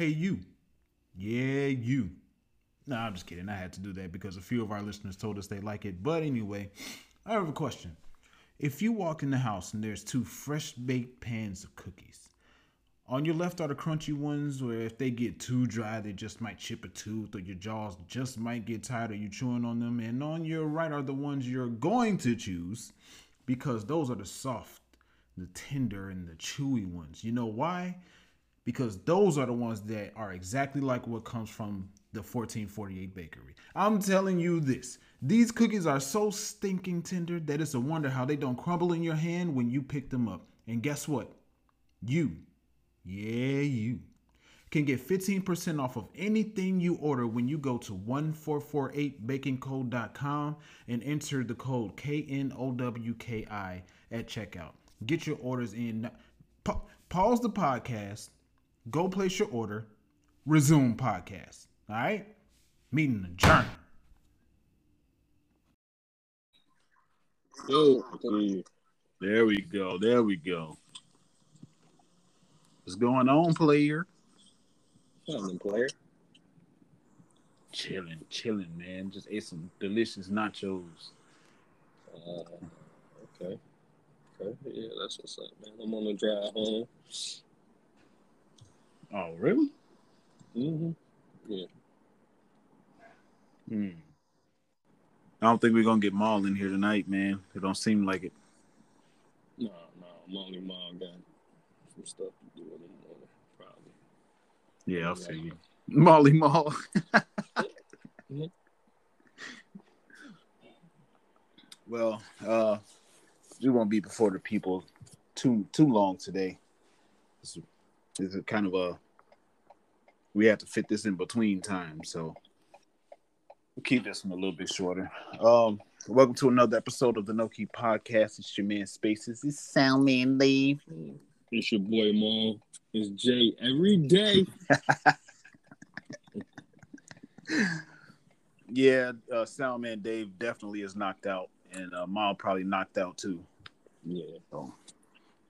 Hey, you. Yeah, you. No, I'm just kidding. I had to do that because a few of our listeners told us they like it. But anyway, I have a question. If you walk in the house and there's two fresh baked pans of cookies, on your left are the crunchy ones where if they get too dry, they just might chip a tooth or your jaws just might get tired of you chewing on them. And on your right are the ones you're going to choose because those are the soft, the tender, and the chewy ones. You know why? Because those are the ones that are exactly like what comes from the 1448 bakery. I'm telling you this. These cookies are so stinking tender that it's a wonder how they don't crumble in your hand when you pick them up. And guess what? You yeah, you can get 15% off of anything you order when you go to 1448bakingcode.com and enter the code KNOWKI at checkout. Get your orders in. Pa- pause the podcast, go place your order, resume podcast. All right? Meeting adjourned. Yo, there we go. There we go. What's going on, player? Something, player. Chilling, chilling, man. Just ate some delicious nachos. Uh, okay. Okay. Yeah, that's what's up, man. I'm on the drive home. Oh, really? Mm-hmm. Yeah. Hmm. I don't think we're gonna get Maul in here tonight, man. It don't seem like it. No, no, Molly Maul got some stuff to do with him, probably. Yeah, I'll see you. Molly Mall. mm-hmm. Well, uh, we won't be before the people too too long today. Is kind of a we have to fit this in between time, so we'll keep this one a little bit shorter. Um, welcome to another episode of the No Key Podcast. It's your man Spaces. It's Sound Man Dave. It's your boy Mo. It's Jay every day. yeah, uh, Soundman Dave definitely is knocked out, and uh, Mal probably knocked out too. Yeah, so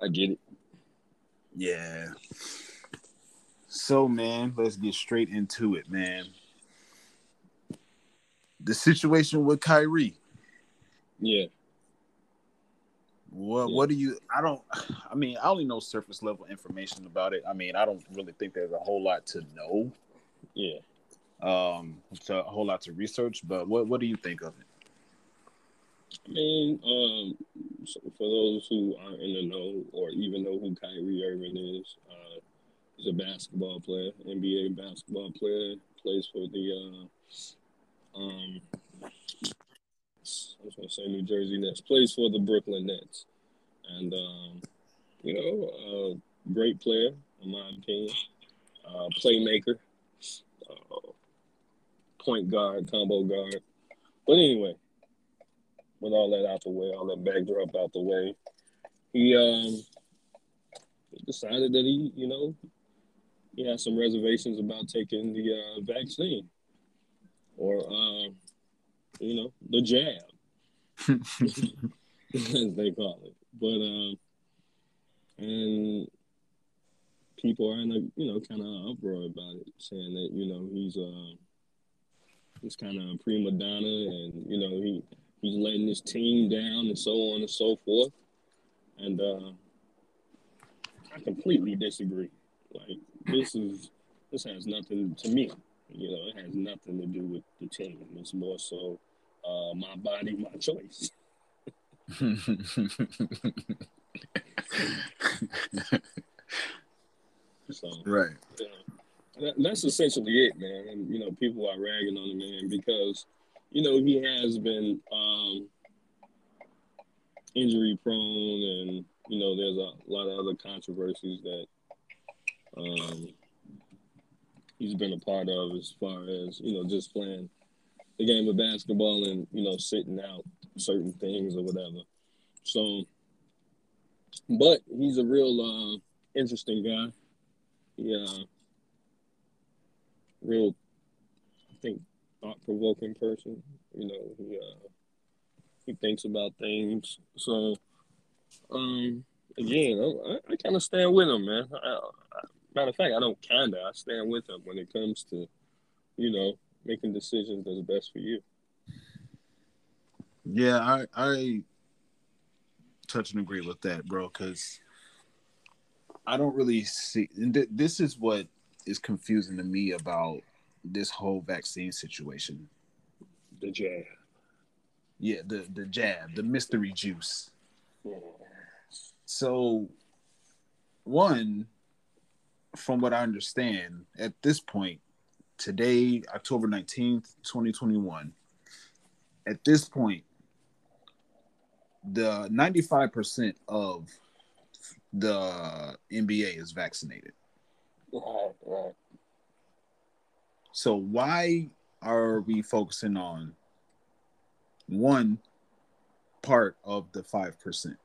I get it. Yeah. So, man, let's get straight into it, man. The situation with Kyrie. Yeah. What yeah. what do you I don't I mean I only know surface level information about it. I mean I don't really think there's a whole lot to know. Yeah. Um it's a whole lot to research, but what what do you think of it? I mean, um, so for those who aren't in the know or even know who Kyrie Irving is, uh, he's a basketball player, NBA basketball player, plays for the uh, um, I was to say New Jersey Nets, plays for the Brooklyn Nets. And, um, you know, uh, great player, in my opinion, uh, playmaker, uh, point guard, combo guard. But anyway, with all that out the way, all that backdrop out the way, he, um, he decided that he, you know, he had some reservations about taking the uh, vaccine or, uh, you know, the jab. as they call it. But um, and people are in a you know kind of uproar about it, saying that you know he's uh he's kind of a prima donna, and you know he he's letting his team down, and so on and so forth. And uh, I completely disagree. Like this is this has nothing to me. You know, it has nothing to do with the team. It's more so uh, my body, my choice. so, right. that, that's essentially it, man. And you know, people are ragging on the man because you know he has been um, injury prone, and you know there's a lot of other controversies that um, he's been a part of as far as you know just playing the game of basketball and you know sitting out certain things or whatever. So, but he's a real uh, interesting guy. Yeah, uh, real, I think, thought provoking person. You know, he uh, he thinks about things. So, um, again, I, I kind of stand with him, man. I, I, Matter of fact, I don't kinda. I stand with him when it comes to, you know, making decisions that's best for you. Yeah, I I touch and agree with that, bro. Because I don't really see. Th- this is what is confusing to me about this whole vaccine situation. The jab. Yeah, the the jab, the mystery juice. So, one, from what I understand, at this point, today, October 19th, 2021, at this point, the 95% of the NBA is vaccinated. Right, right. So why are we focusing on one part of the five percent?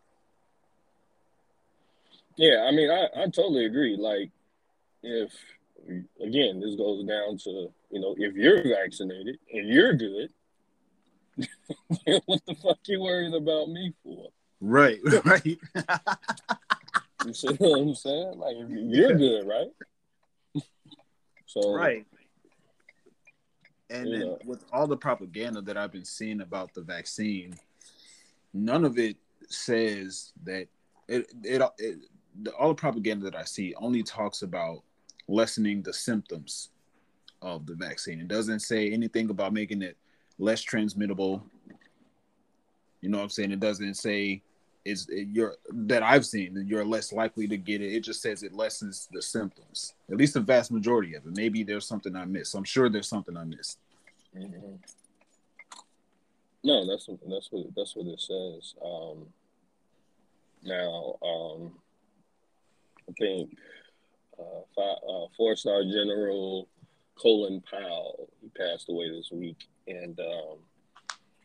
Yeah, I mean, I, I totally agree. Like, if again, this goes down to you know, if you're vaccinated and you're good, what the fuck you worried about me for? Right, right. you see what I'm saying? Like, you're good, right? so, right. And yeah. then with all the propaganda that I've been seeing about the vaccine, none of it says that it, it, it the, all the propaganda that I see only talks about lessening the symptoms of the vaccine. It doesn't say anything about making it less transmittable. You know what I'm saying? It doesn't say is you're that I've seen that you're less likely to get it. It just says it lessens the symptoms. At least the vast majority of it. Maybe there's something I missed. I'm sure there's something I missed. Mm-hmm. No, that's that's what that's what it says. Um, now, um, I think uh, five, uh, four star general Colin Powell he passed away this week, and um,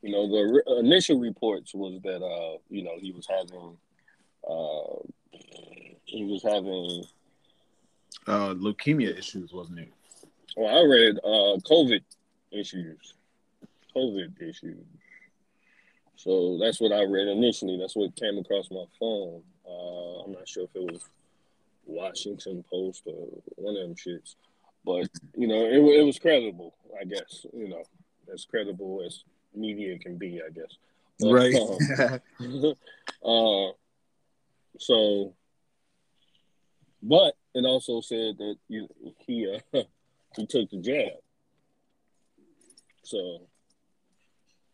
you know the re- initial reports was that uh, you know he was having uh, he was having uh, leukemia issues, wasn't it? Well, I read uh, COVID issues, COVID issues. So that's what I read initially. That's what came across my phone. Uh, I'm not sure if it was Washington Post or one of them shits, but you know, it, it was credible. I guess you know, as credible as media can be. I guess. But, right. Um, uh, so, but it also said that you, he uh, he took the jab. So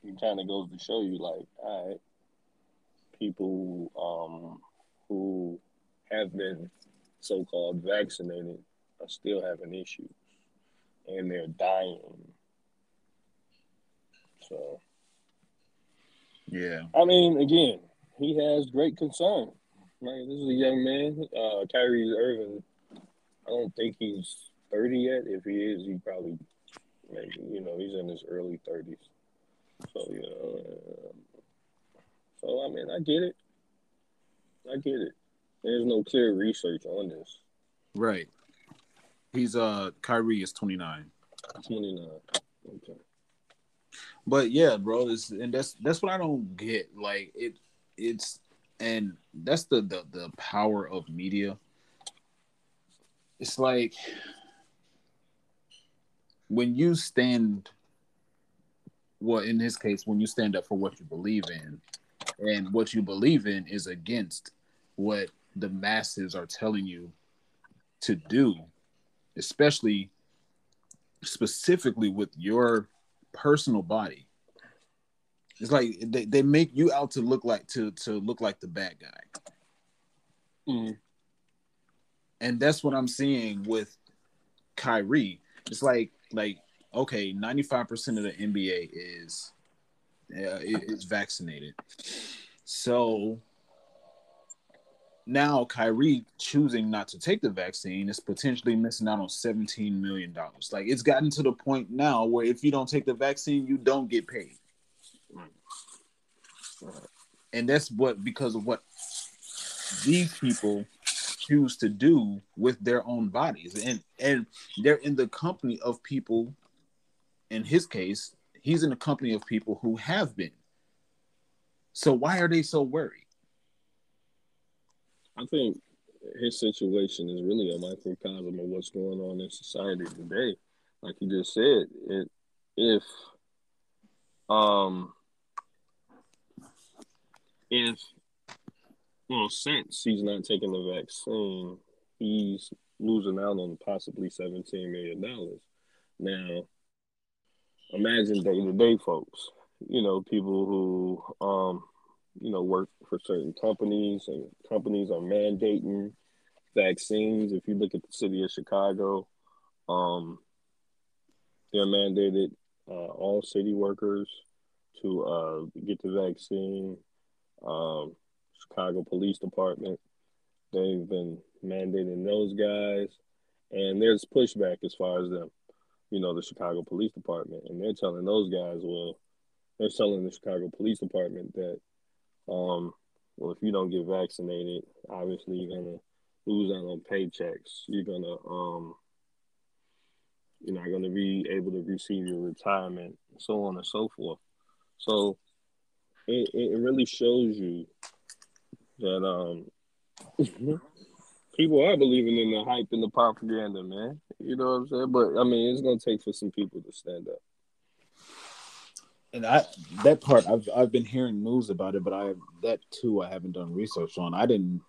it kind of goes to show you, like, all right, people um, who have been so-called vaccinated are still having issues, and they're dying. So, yeah. I mean, again, he has great concern. Like this is a young man, uh, Kyrie Irving. I don't think he's thirty yet. If he is, he probably maybe you know he's in his early thirties. So you know, uh, so I mean, I get it. I get it. There's no clear research on this. Right. He's uh Kyrie is 29. 29. Okay. But yeah, bro, and that's that's what I don't get. Like it it's and that's the the, the power of media. It's like when you stand well in his case when you stand up for what you believe in and what you believe in is against what the masses are telling you to do especially specifically with your personal body it's like they, they make you out to look like to to look like the bad guy mm. and that's what i'm seeing with Kyrie it's like like okay, 95% of the NBA is uh, is vaccinated. So now Kyrie choosing not to take the vaccine is potentially missing out on 17 million dollars. Like it's gotten to the point now where if you don't take the vaccine, you don't get paid. And that's what because of what these people choose to do with their own bodies and and they're in the company of people in his case he's in the company of people who have been so why are they so worried i think his situation is really a microcosm of what's going on in society today. Like you just said, it if um if well since he's not taking the vaccine, he's losing out on possibly seventeen million dollars. Now, imagine day to day folks, you know, people who um you know, work for certain companies, and companies are mandating vaccines. If you look at the city of Chicago, um, they're mandated uh, all city workers to uh, get the vaccine. Um, Chicago Police Department, they've been mandating those guys, and there's pushback as far as them, you know, the Chicago Police Department, and they're telling those guys, well, they're telling the Chicago Police Department that um, well, if you don't get vaccinated, obviously you're gonna lose out on paychecks. You're gonna um, you're not gonna be able to receive your retirement, so on and so forth. So it it really shows you that um people are believing in the hype and the propaganda, man. You know what I'm saying? But I mean, it's gonna take for some people to stand up and I that part I've I've been hearing news about it, but I that too I haven't done research on. I didn't.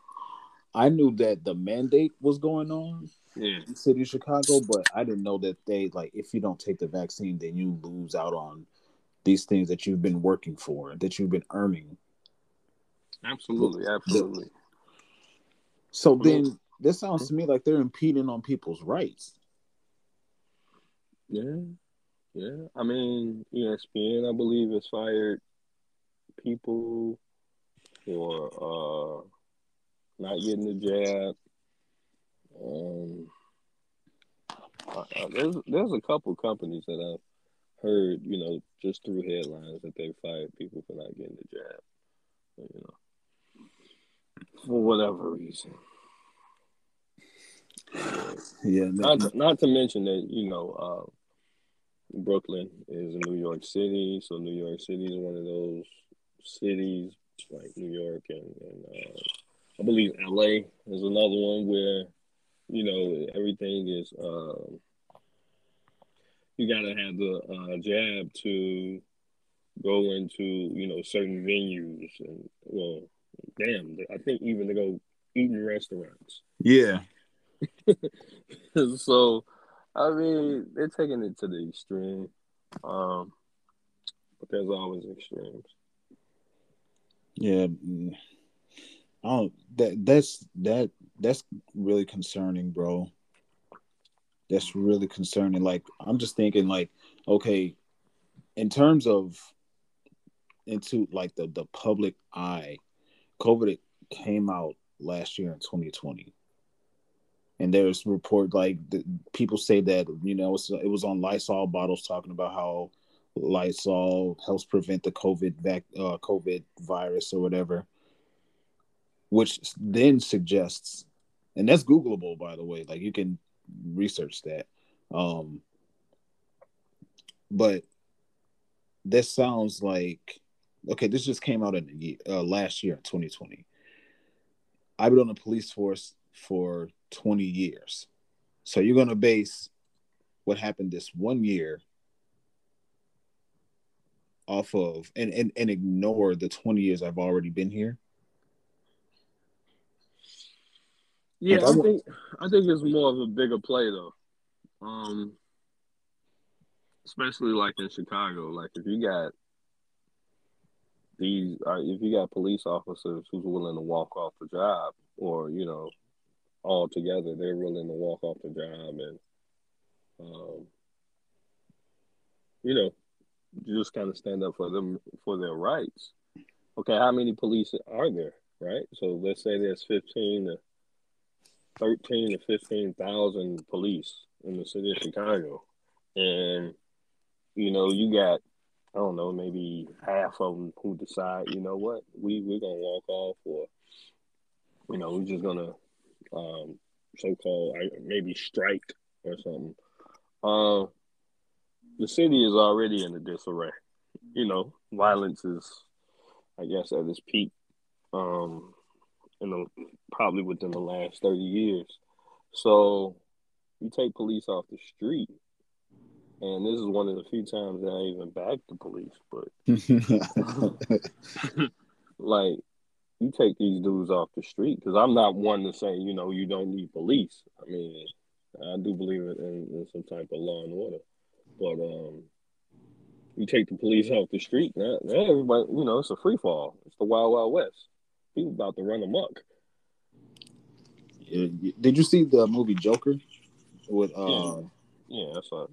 I knew that the mandate was going on yeah. in the city of Chicago, but I didn't know that they like if you don't take the vaccine, then you lose out on these things that you've been working for, that you've been earning. Absolutely, absolutely. So then this sounds hmm? to me like they're impeding on people's rights. Yeah, yeah, I mean, ESPN, I believe, has fired people for uh, not getting the jab. Um, there's there's a couple companies that I've heard, you know, just through headlines that they fired people for not getting the jab. You know, for whatever reason. Yeah, not to, not to mention that you know. Brooklyn is in New York City, so New York City is one of those cities like New York and, and uh, I believe LA is another one where you know everything is um, you got to have the uh, jab to go into you know certain venues and well damn I think even to go eat in restaurants. Yeah. So I mean, they're taking it to the extreme. Um, but there's always extremes. Yeah. Oh, that that's that that's really concerning, bro. That's really concerning. Like I'm just thinking, like, okay, in terms of into like the the public eye, COVID came out last year in 2020 and there's report like the, people say that you know it was on Lysol bottles talking about how Lysol helps prevent the COVID vac, uh, COVID virus or whatever, which then suggests, and that's Googleable by the way. Like you can research that, um, but this sounds like okay. This just came out in uh, last year, 2020. I've been on the police force for 20 years. So you're going to base what happened this one year off of and, and and ignore the 20 years I've already been here. Yeah, I think I think it's more of a bigger play though. Um especially like in Chicago, like if you got these uh, if you got police officers who's willing to walk off the job or you know all together. They're willing to walk off the job and, um, you know, just kind of stand up for them for their rights. Okay, how many police are there? Right. So let's say there's fifteen to thirteen to fifteen thousand police in the city of Chicago, and you know you got I don't know maybe half of them who decide you know what we we're gonna walk off or you know we're just gonna um, so-called maybe strike or something. Uh, the city is already in a disarray. You know, violence is, I guess, at its peak. Um, in the probably within the last thirty years. So you take police off the street, and this is one of the few times that I even back the police, but like you take these dudes off the street because I'm not one to say you know you don't need police. I mean, I do believe in, in some type of law and order, but um, you take the police off the street now, now everybody you know it's a free fall. It's the wild wild west. People about to run amok. Yeah, Did you see the movie Joker? With uh, yeah, yeah that's right.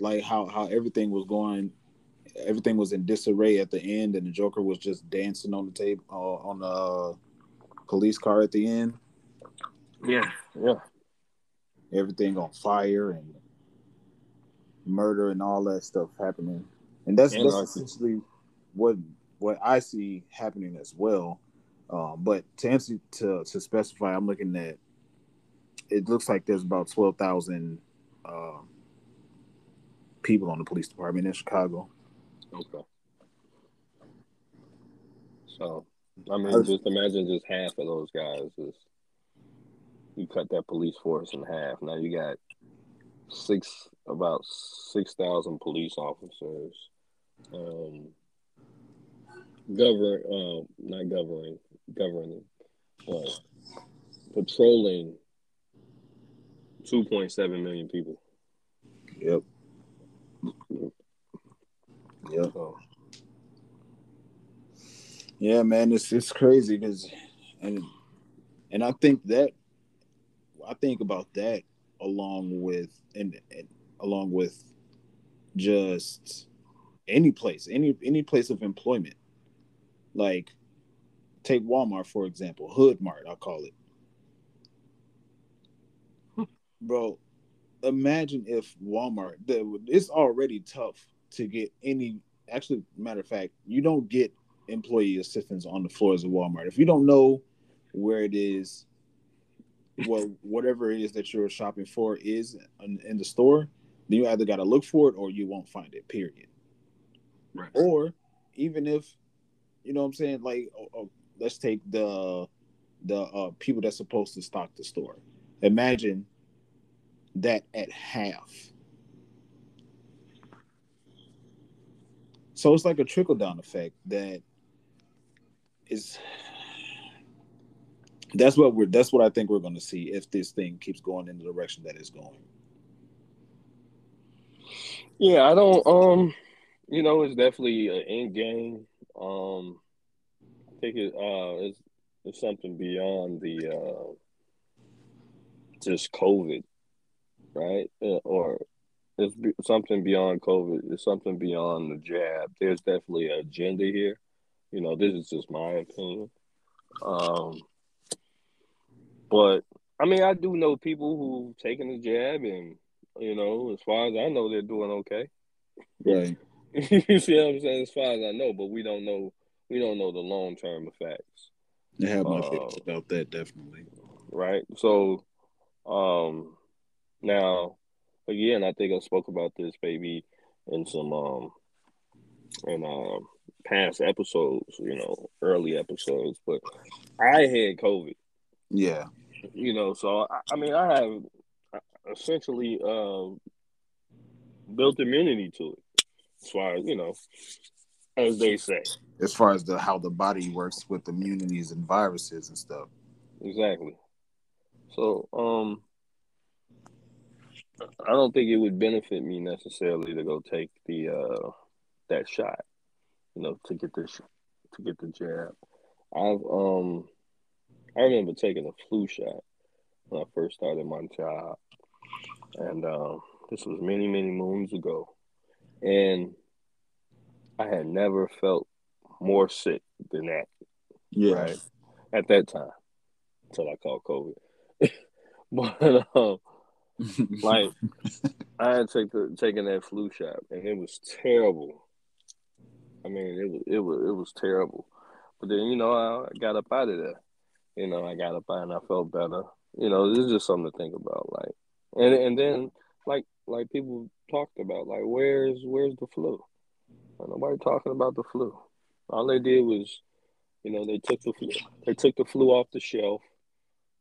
Like how how everything was going everything was in disarray at the end, and the Joker was just dancing on the table uh, on the uh, police car at the end. Yeah, yeah. Everything on fire and murder and all that stuff happening, and that's and that's essentially what what I see happening as well. Um, but to answer to to specify, I'm looking at it looks like there's about twelve thousand uh, people on the police department in Chicago. Okay. So, I mean, just imagine just half of those guys. Just you cut that police force in half. Now you got six, about six thousand police officers. Um, govern, uh, not governing, governing, uh, patrolling 2.7 million people. Yep. Yeah. So. Yeah, man, it's it's crazy because, and and I think that I think about that along with and, and along with just any place, any any place of employment. Like take Walmart for example, Hood Mart, I'll call it. Bro, imagine if Walmart, the, it's already tough to get any actually matter of fact you don't get employee assistance on the floors of walmart. If you don't know where it is well whatever it is that you're shopping for is in, in the store then you either got to look for it or you won't find it period. Right. Or even if you know what i'm saying like oh, oh, let's take the the uh, people that's supposed to stock the store. Imagine that at half. So it's like a trickle down effect that is that's what we're that's what I think we're going to see if this thing keeps going in the direction that it's going. Yeah, I don't um you know it's definitely an end game. Um I think it uh it's, it's something beyond the uh just COVID, right? Uh, or it's something beyond COVID. It's something beyond the jab. There's definitely an agenda here. You know, this is just my opinion. Um, but I mean, I do know people who've taken the jab, and you know, as far as I know, they're doing okay. Right. you see what I'm saying? As far as I know, but we don't know. We don't know the long term effects. I have my uh, feelings about that, definitely. Right. So, um, now again, I think I spoke about this baby in some um in um past episodes, you know, early episodes, but I had COVID. Yeah. You know, so I, I mean, I have essentially uh, built immunity to it, as far as you know, as they say. As far as the how the body works with immunities and viruses and stuff. Exactly. So, um, I don't think it would benefit me necessarily to go take the uh that shot, you know, to get this to get the jab. I've um I remember taking a flu shot when I first started my job, and um, this was many many moons ago, and I had never felt more sick than that. Yeah. Right at that time, until I caught COVID. but um, like I had taken taken that flu shot and it was terrible. I mean, it was it was it was terrible. But then you know I got up out of there. You know I got up out and I felt better. You know this is just something to think about. Like and and then like like people talked about like where's where's the flu? nobody talking about the flu. All they did was You know, they took the flu, they took the flu off the shelf.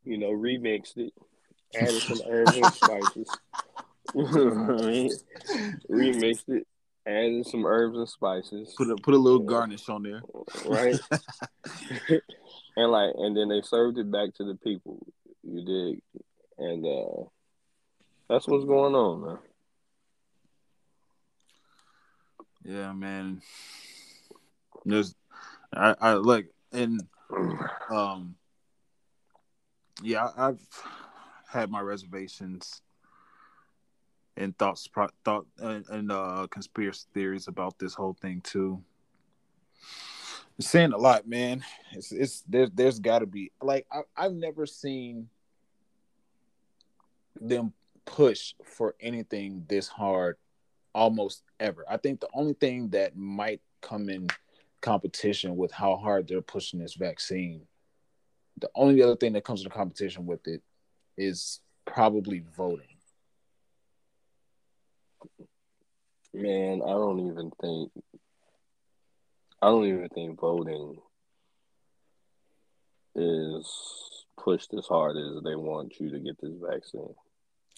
You know, remixed it, added some herbs and spices. remixed it, added some herbs and spices. Put a put a little garnish on there, right? and like, and then they served it back to the people. You dig? And uh that's what's going on, man. Yeah, man. There's, I, I look, and um, yeah, I've had my reservations and thoughts, thought, and, and uh, conspiracy theories about this whole thing too. It's saying a lot, man. It's it's there's there's got to be like I, I've never seen them push for anything this hard almost ever. I think the only thing that might come in competition with how hard they're pushing this vaccine, the only other thing that comes into competition with it is probably voting. Man, I don't even think I don't even think voting is pushed as hard as they want you to get this vaccine.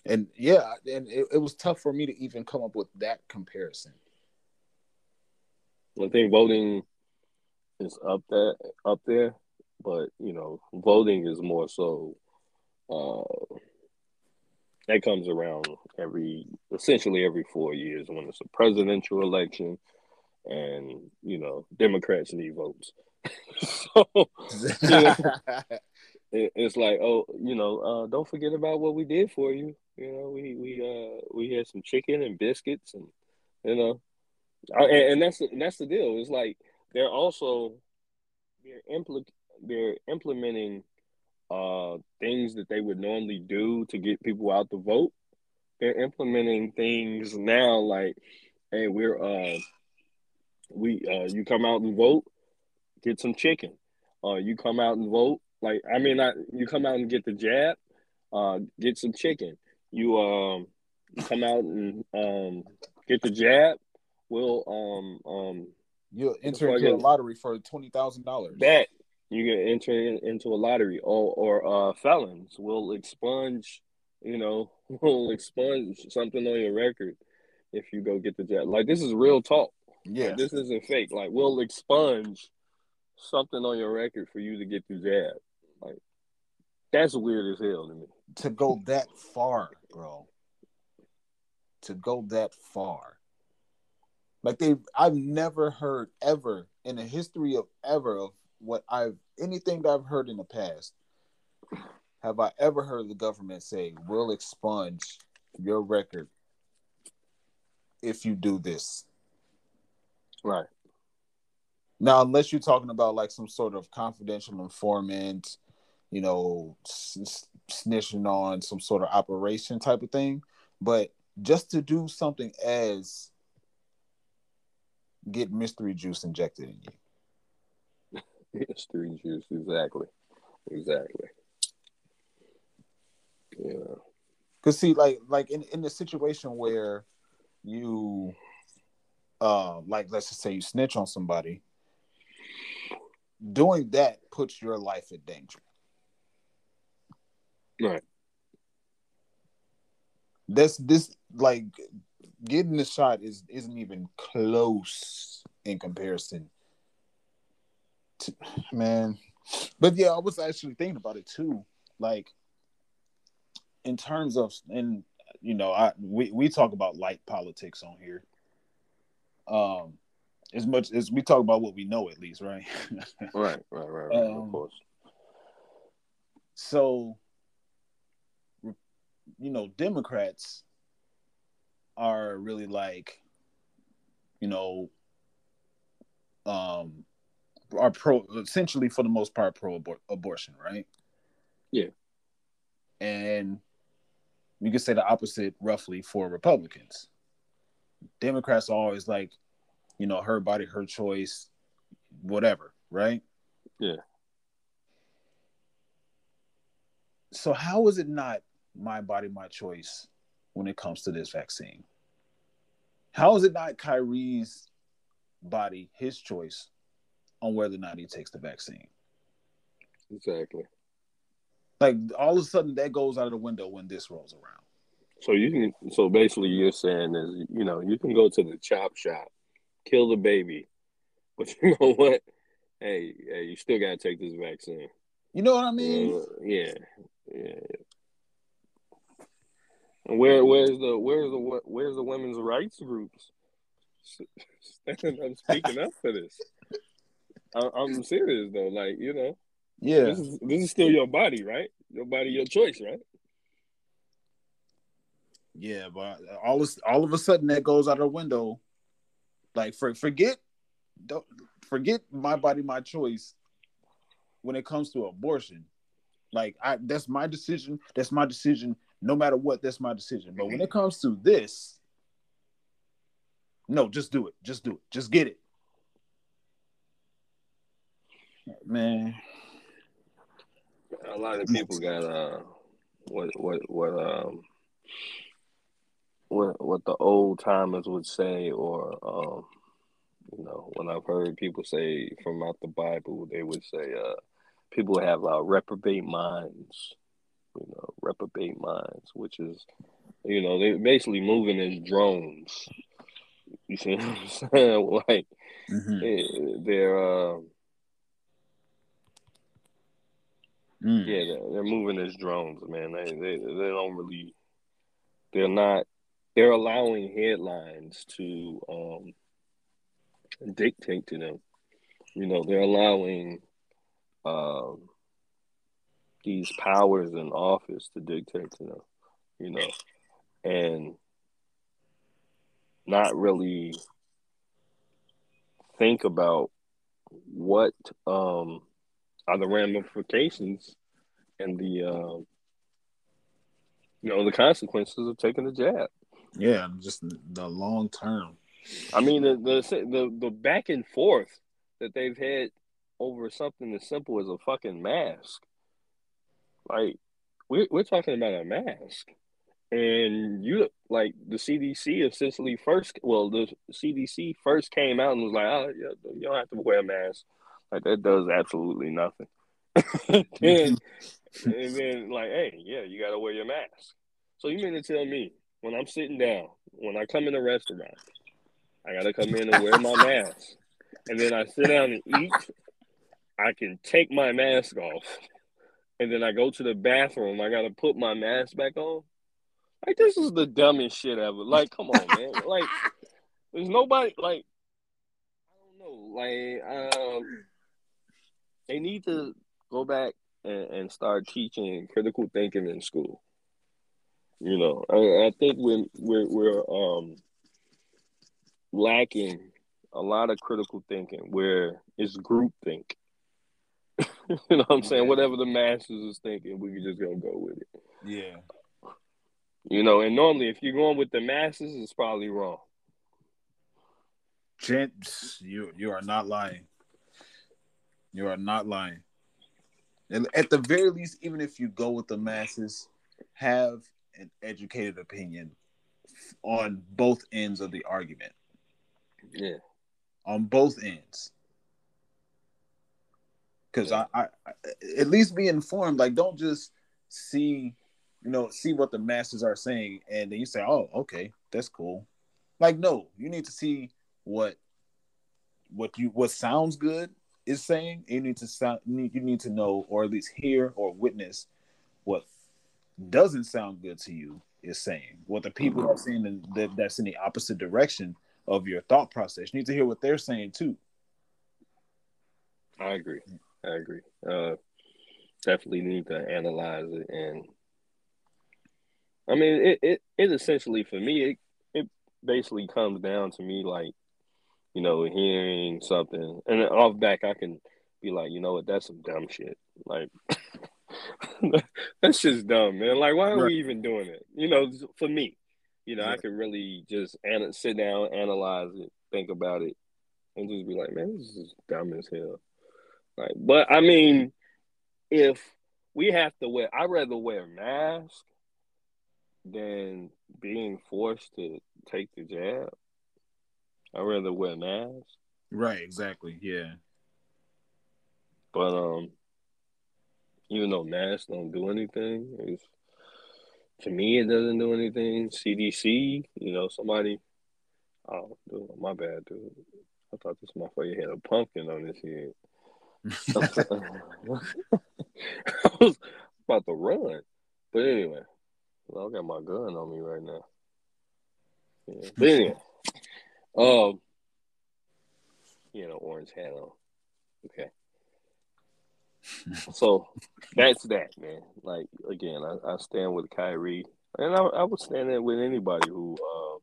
And yeah, and it, it was tough for me to even come up with that comparison. I think voting is up there, up there, but you know, voting is more so. Uh, that comes around every, essentially every four years when it's a presidential election, and you know, Democrats need votes. so, you know, it's like, oh, you know, uh, don't forget about what we did for you. You know, we we uh we had some chicken and biscuits, and you know, and, and that's and that's the deal. It's like they're also they're impl- they're implementing uh things that they would normally do to get people out to vote. They're implementing things now like, hey, we're uh we uh you come out and vote, get some chicken. Uh you come out and vote. Like I mean, I, you come out and get the jab, uh, get some chicken you um you come out and um get the jab, we'll um um you'll enter into a lottery for twenty thousand dollars. That you can enter in, into a lottery, or or uh, felons will expunge, you know, will expunge something on your record if you go get the jab. Like this is real talk. Yeah, like, this isn't fake. Like we'll expunge something on your record for you to get the jab. Like that's weird as hell to me. To go that far, bro. To go that far. Like they've I've never heard ever in the history of ever of what I've anything that I've heard in the past. Have I ever heard the government say, we'll expunge your record if you do this? Right. Now, unless you're talking about like some sort of confidential informant you know, s- snitching on some sort of operation type of thing. But just to do something as get mystery juice injected in you. Mystery juice, exactly. Exactly. Yeah. Cause see, like like in, in the situation where you uh like let's just say you snitch on somebody, doing that puts your life in danger. Right. This this like getting the shot is isn't even close in comparison man. But yeah, I was actually thinking about it too. Like in terms of and you know, I we, we talk about light politics on here. Um as much as we talk about what we know at least, right? right, right, right, right um, of course. So you know, Democrats are really like, you know, um, are pro essentially for the most part pro abortion, right? Yeah. And you could say the opposite roughly for Republicans. Democrats are always like, you know, her body, her choice, whatever, right? Yeah. So how is it not my body, my choice when it comes to this vaccine? How is it not Kyrie's body, his choice on whether or not he takes the vaccine. Exactly. Like all of a sudden that goes out of the window when this rolls around. So you can. So basically, you're saying is you know you can go to the chop shop, kill the baby, but you know what? Hey, hey, you still gotta take this vaccine. You know what I mean? Uh, yeah, yeah. And where where's the where's the where's the women's rights groups standing up speaking up for this? I, I'm serious though, like you know, Yeah. this is this is still your body, right? Your body, your choice, right? Yeah, but all this, all of a sudden that goes out of the window. Like for forget, don't forget my body, my choice. When it comes to abortion, like I, that's my decision. That's my decision. No matter what, that's my decision. But when it comes to this, no, just do it. Just do it. Just get it, man. A lot of people got uh, what what what um, what what the old timers would say, or um, you know, when I've heard people say from out the Bible, they would say uh, people have uh, reprobate minds. You know, reprobate minds, which is, you know, they're basically moving as drones. You see what I'm saying? Like Mhm. they- they're. Uh, Mm. Yeah, they're, they're moving as drones, man. They, they they don't really. They're not. They're allowing headlines to um dictate to them. You know, they're allowing um these powers in office to dictate to them. You know, and not really think about what um are the ramifications and the uh, you know the consequences of taking the jab. Yeah, just the long term. I mean the the the, the back and forth that they've had over something as simple as a fucking mask. Like we're we're talking about a mask, and you like the CDC essentially first. Well, the CDC first came out and was like, "Oh, you don't have to wear a mask." Like that does absolutely nothing. then, and then like, hey, yeah, you got to wear your mask. So you mean to tell me when I'm sitting down, when I come in a restaurant, I got to come in and wear my mask, and then I sit down and eat. I can take my mask off, and then I go to the bathroom. I got to put my mask back on. Like this is the dumbest shit ever. Like, come on, man. Like, there's nobody like. I don't know. Like, um, they need to go back and, and start teaching critical thinking in school. You know, I, I think we're we're we're um lacking a lot of critical thinking where it's group think. you know what I'm saying? Whatever the masses is thinking, we can just gonna go with it. Yeah. You know, and normally if you're going with the masses, it's probably wrong. Gent, you you are not lying. You are not lying. And at the very least, even if you go with the masses, have an educated opinion on both ends of the argument. Yeah. On both ends. Because I, I, I, at least be informed. Like, don't just see, you know, see what the masses are saying, and then you say, "Oh, okay, that's cool." Like, no, you need to see what, what you what sounds good is saying. You need to sound. You need to know, or at least hear or witness, what doesn't sound good to you is saying. What the people are saying in, that that's in the opposite direction of your thought process. You need to hear what they're saying too. I agree. I agree. Uh, definitely need to analyze it, and I mean, it, it, it essentially for me, it, it basically comes down to me like, you know, hearing something, and then off back, I can be like, you know what, that's some dumb shit. Like, that's just dumb, man. Like, why are Right. we even doing it? You know, for me, you know, I Yeah. could really just an- sit down, analyze it, think about it, and just be like, man, this is dumb as hell. Like, but I mean, if we have to wear, I'd rather wear a mask than being forced to take the jab. I'd rather wear a mask. Right. Exactly. Yeah. But um, even though masks don't do anything, it's, to me it doesn't do anything. CDC, you know, somebody. Oh, dude, my bad, dude. I thought this motherfucker had a pumpkin on his head. I was about to run, but anyway, well, I got my gun on me right now. Yeah. But anyway, um, you know, orange hat on. Okay. so that's that, man. Like again, I, I stand with Kyrie, and I, I would stand there with anybody who, uh,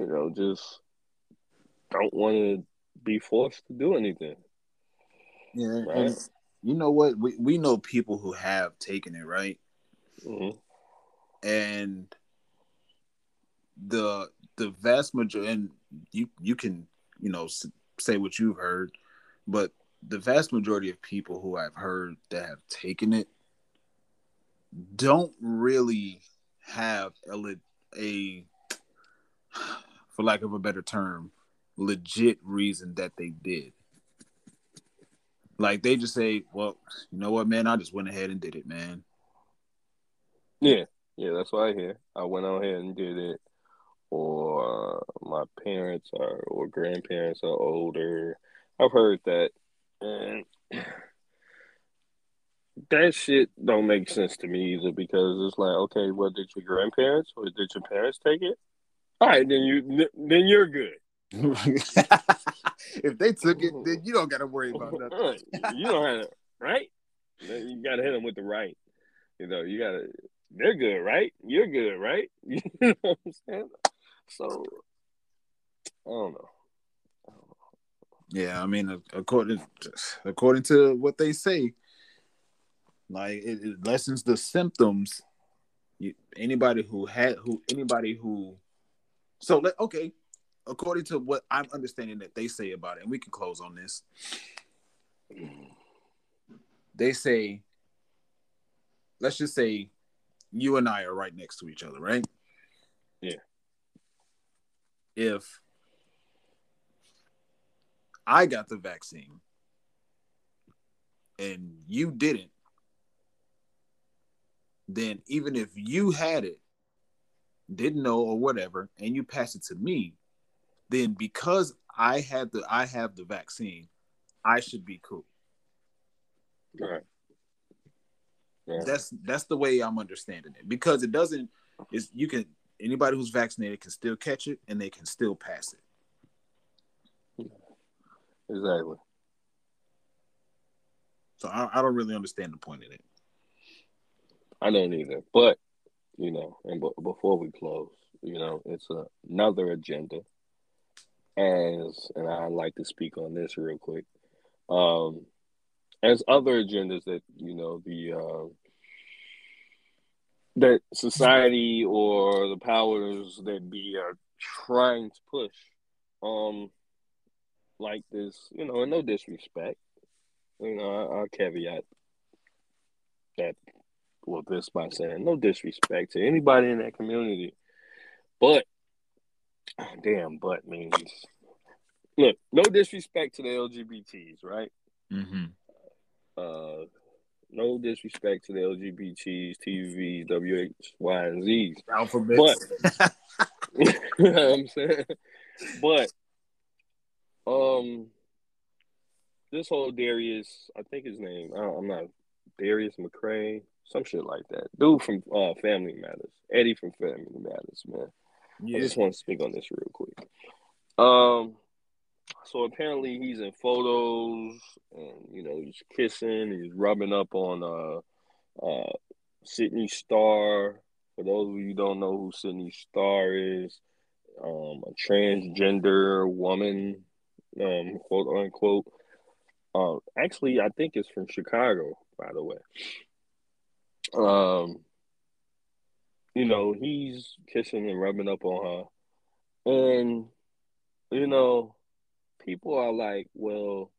you know, just don't want to be forced to do anything. Yeah, right? and you know what? We we know people who have taken it, right? Mm-hmm. And the the vast majority, and you you can you know say what you've heard, but the vast majority of people who I've heard that have taken it don't really have a, a for lack of a better term, legit reason that they did. Like they just say, "Well, you know what, man? I just went ahead and did it, man." Yeah, yeah, that's what I hear. I went on ahead and did it, or uh, my parents are or grandparents are older. I've heard that, and that shit don't make sense to me either because it's like, okay, well, did your grandparents or did your parents take it? All right, then you then you're good. if they took it, then you don't got to worry about nothing. you don't have to, right? You got to hit them with the right. You know, you got to. They're good, right? You're good, right? you know what I'm saying? So, I don't know. Yeah, I mean, according according to what they say, like it, it lessens the symptoms. You, anybody who had who anybody who, so let okay, according to what I'm understanding that they say about it, and we can close on this. They say, let's just say you and I are right next to each other, right? Yeah. If I got the vaccine and you didn't, then even if you had it, didn't know or whatever, and you pass it to me, then because I had the I have the vaccine, I should be cool. Right. Yeah. That's that's the way I'm understanding it because it doesn't is you can anybody who's vaccinated can still catch it and they can still pass it. Exactly. So I, I don't really understand the point in it. I don't either, but you know, and b- before we close, you know, it's a, another agenda as, and I like to speak on this real quick, um, as other agendas that you know the uh, that society or the powers that be are trying to push, um, like this, you know, and no disrespect, you know, I, I'll caveat that with this by saying no disrespect to anybody in that community, but damn, but means look, no disrespect to the LGBTs, right? Mm-hmm. Uh, no disrespect to the LGBTs, TVs, WH, Y, and Z's. Alphabets. But, you know what I'm saying? But, um, this whole Darius, I think his name, I am not, Darius McCray, some shit like that. Dude from uh, Family Matters. Eddie from Family Matters, man. Yeah. I just want to speak on this real quick. Um, so apparently he's in photos and you know he's kissing, he's rubbing up on uh uh Sidney Starr. For those of you don't know who Sidney Starr is, um, a transgender woman, um, quote unquote. Uh, actually, I think it's from Chicago, by the way. Um, you know, he's kissing and rubbing up on her, and you know, people are like, well,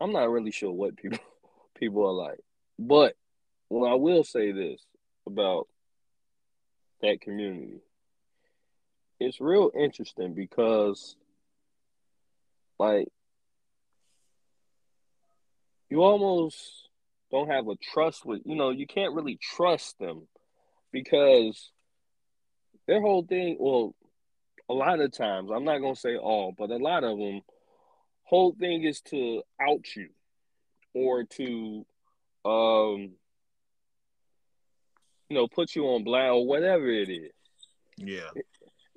I'm not really sure what people people are like, but well, I will say this about that community. It's real interesting because like you almost don't have a trust with you know you can't really trust them because their whole thing well a lot of times i'm not going to say all but a lot of them whole thing is to out you or to um you know put you on blast or whatever it is Yeah.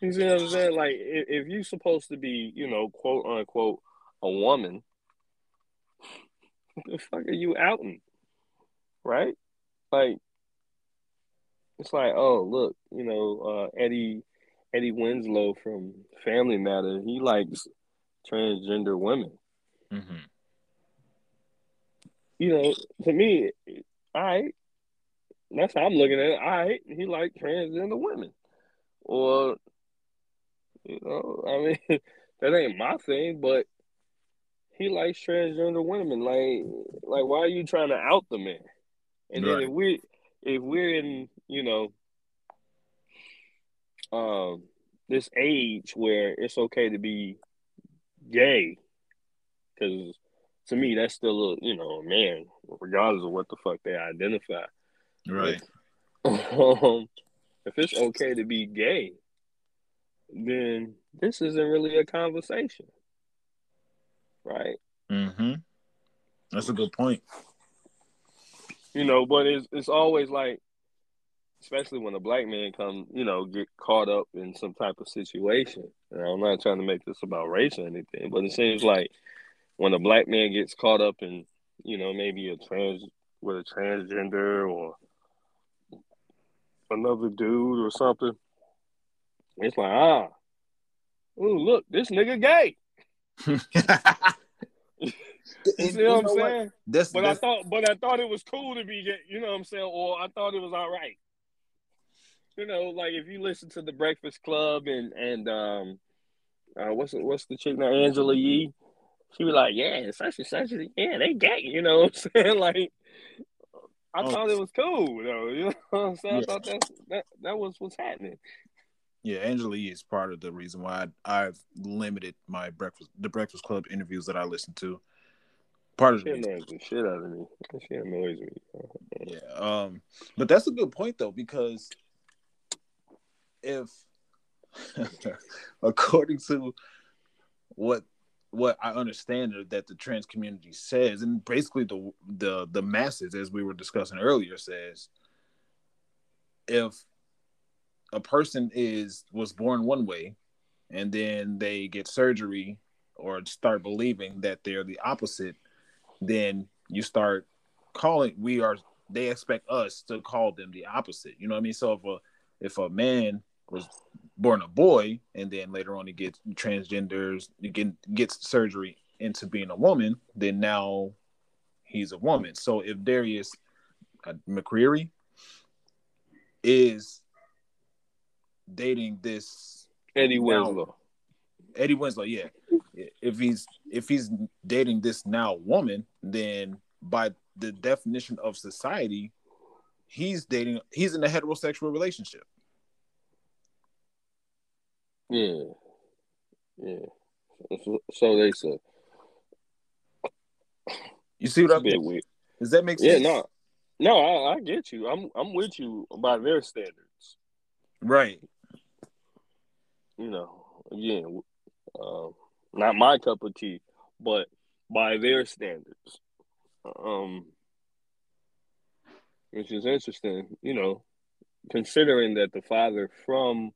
you see what i'm saying like if, if you're supposed to be you know quote unquote a woman the fuck are you outing? Right? Like it's like, oh look, you know, uh, Eddie Eddie Winslow from Family Matter, he likes transgender women. Mm-hmm. You know, to me, all right, that's how I'm looking at it. Right, he like transgender women, or you know, I mean, that ain't my thing, but he likes transgender women. Like, like why are you trying to out the man? And then if we if we're in, you know, um, this age where it's okay to be gay, because to me that's still a you know man, regardless of what the fuck they identify. Right. um, if it's okay to be gay, then this isn't really a conversation, right? Mm-hmm. That's a good point. You know, but it's it's always like, especially when a black man come, you know, get caught up in some type of situation. And I'm not trying to make this about race or anything, but it seems like when a black man gets caught up in, you know, maybe a trans with a transgender or another dude or something, it's like ah, ooh, look, this nigga gay. You see what I'm saying? That's, But I thought, but I thought it was cool to be, gay, you know what I'm saying, or I thought it was all right. You know, like if you listen to the Breakfast Club and and um, uh, what's what's the chick now, Angela Yee, she was like, yeah, such and such, yeah, they gay. You know what I'm saying? Like, I Oh. thought it was cool though. You know what I'm saying? Yeah. I thought that that that was what's happening. yeah. Angela Yee is part of the reason why I, I've limited my breakfast the Breakfast Club interviews that I listen to. Part of the She reason. annoys the shit out of me. She annoys me. Yeah. Um, but that's a good point though, because if according to what what I understand that the trans community says, and basically the the the masses, as we were discussing earlier, says if a person is was born one way and then they get surgery or start believing that they're the opposite, then you start calling we are they expect us to call them the opposite. You know what I mean? So if a if a man was born a boy and then later on he gets transgenders, he get, gets surgery into being a woman, then now he's a woman. So if Darius uh, McCrary is dating this Eddie Now- Winslow. Eddie Winslow, yeah. If he's if he's dating this now woman, then by the definition of society, he's dating he's in a heterosexual relationship. Yeah. Yeah. So, so they say. You see what I mean? weird. Does that make sense? Yeah, no. No, I, I get you. I'm I'm with you by their standards. Right. You know, again, um, not my cup of tea, but by their standards. Um, which is interesting, you know, considering that the father from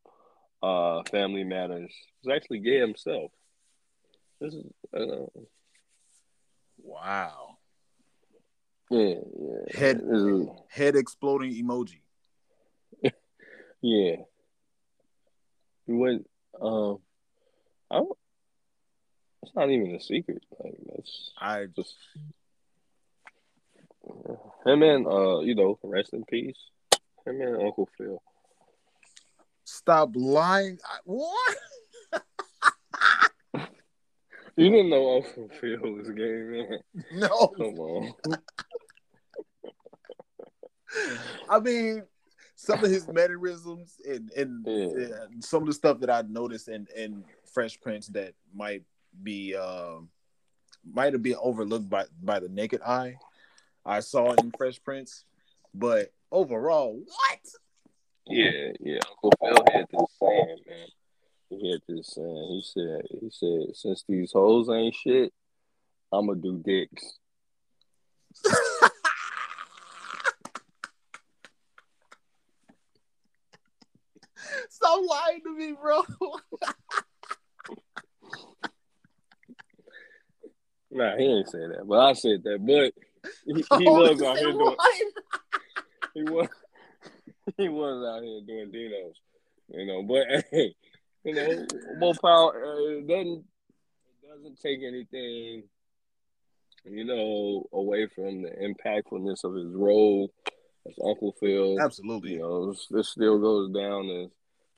uh, Family Matters was actually gay himself. This is, uh, Wow. yeah, yeah. Head is- head exploding emoji. Yeah. We went um I don't it's not even a secret. Like that's I just him and uh, you know, rest in peace. Him and Uncle Phil. Stop lying. I, what? You didn't know Uncle Phil was gay, man. No. Come on. I mean, some of his mannerisms and and, Yeah. and some of the stuff that I noticed in in Fresh Prince that might be um might have been overlooked by by the naked eye. I saw it in Fresh Prince, but overall, what? Yeah, yeah. Uncle Phil had this saying, man. He had this saying. He said, he said, since these hoes ain't shit, I'ma do dicks. Stop lying to me, bro. Nah, he ain't say that, but I said that. But he, he Oh, was out here doing. He was. He was out here doing dinos, you know. But hey, you know, Powell uh, it doesn't it doesn't take anything, you know, away from the impactfulness of his role as Uncle Phil. Absolutely. You know, this still goes down as,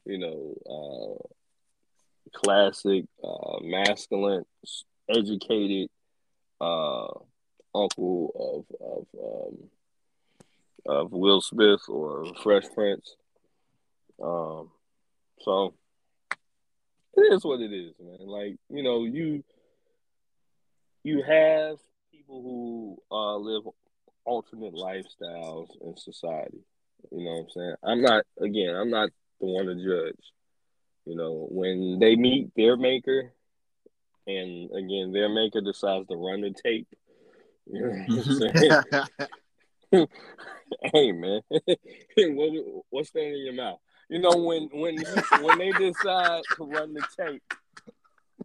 you know, uh, classic, uh, masculine, educated uh, uncle of of um, of Will Smith or Fresh Prince. Um, so it is what it is, man. Like you know, you you have people who uh, live alternate lifestyles in society. You know what I'm saying? I'm not again. I'm not the one to judge. You know, when they meet their maker, and again, their maker decides to run the tape. You know what I'm saying? hey man, what, what's that in your mouth? You know when when when they decide to run the tape,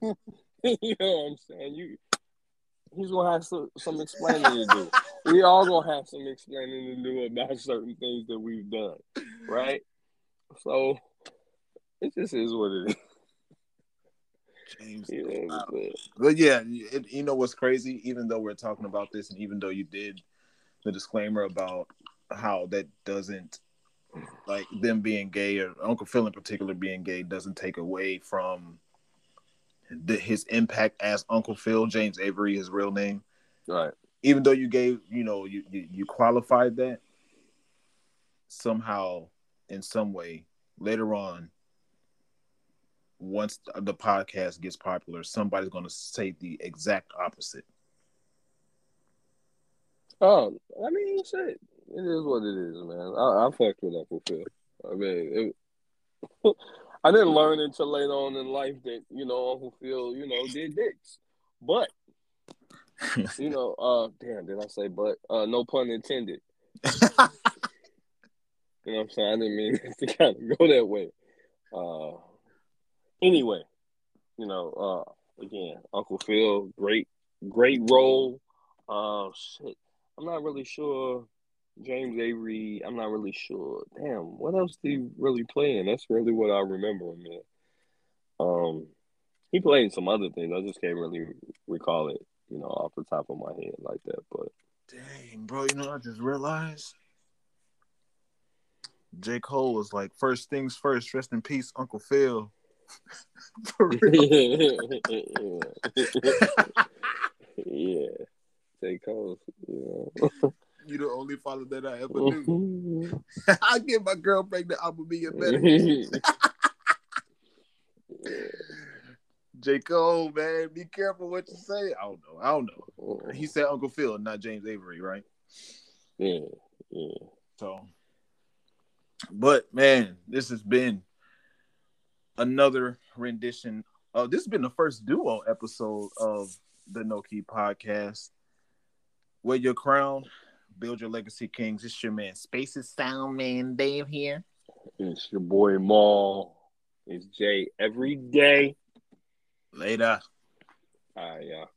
you know what I'm saying? You he's gonna have some, some explaining to do. We all gonna have some explaining to do about certain things that we've done, right? So it just is what it is. James. You know what I'm saying? But yeah, it, you know what's crazy? Even though we're talking about this, and even though you did the disclaimer about how that doesn't like them being gay or Uncle Phil in particular being gay doesn't take away from the, his impact as Uncle Phil, James Avery, his real name. Right. Even though you gave, you know, you you, you qualified that somehow, in some way, later on, once the podcast gets popular, somebody's going to say the exact opposite. Oh, I mean, shit. It is what it is, man. I, I fucked with Uncle Phil. I mean, it, I didn't learn until later on in life that you know Uncle Phil, you know, did dicks. But you know, uh, damn, did I say but? Uh, no pun intended. You know what I'm saying? I didn't mean it to kind of go that way. Uh, anyway, you know, uh, again, Uncle Phil, great, great role. Uh, shit, I'm not really sure. James Avery, I'm not really sure. Damn, what else did he really play in? That's really what I remember him in. Um, he played in some other things. I just can't really recall it, you know, off the top of my head like that. But Dang, bro, you know, I just realized J. Cole was like, first things first, rest in peace, Uncle Phil. For real. yeah, J. Cole, you know. you the only father that I ever knew. I get my girl pregnant, I'm gonna be a better. J. Cole, man, be careful what you say. I don't know. I don't know. He said Uncle Phil, not James Avery, right? yeah, yeah. So, but man, this has been another rendition. Uh, this has been the first duo episode of the No Key podcast. Wear your crown, build your legacy, kings. It's your man, Spaces Sound Man Dave here. It's your boy Maul. It's Jay every day. Later. All right, y'all.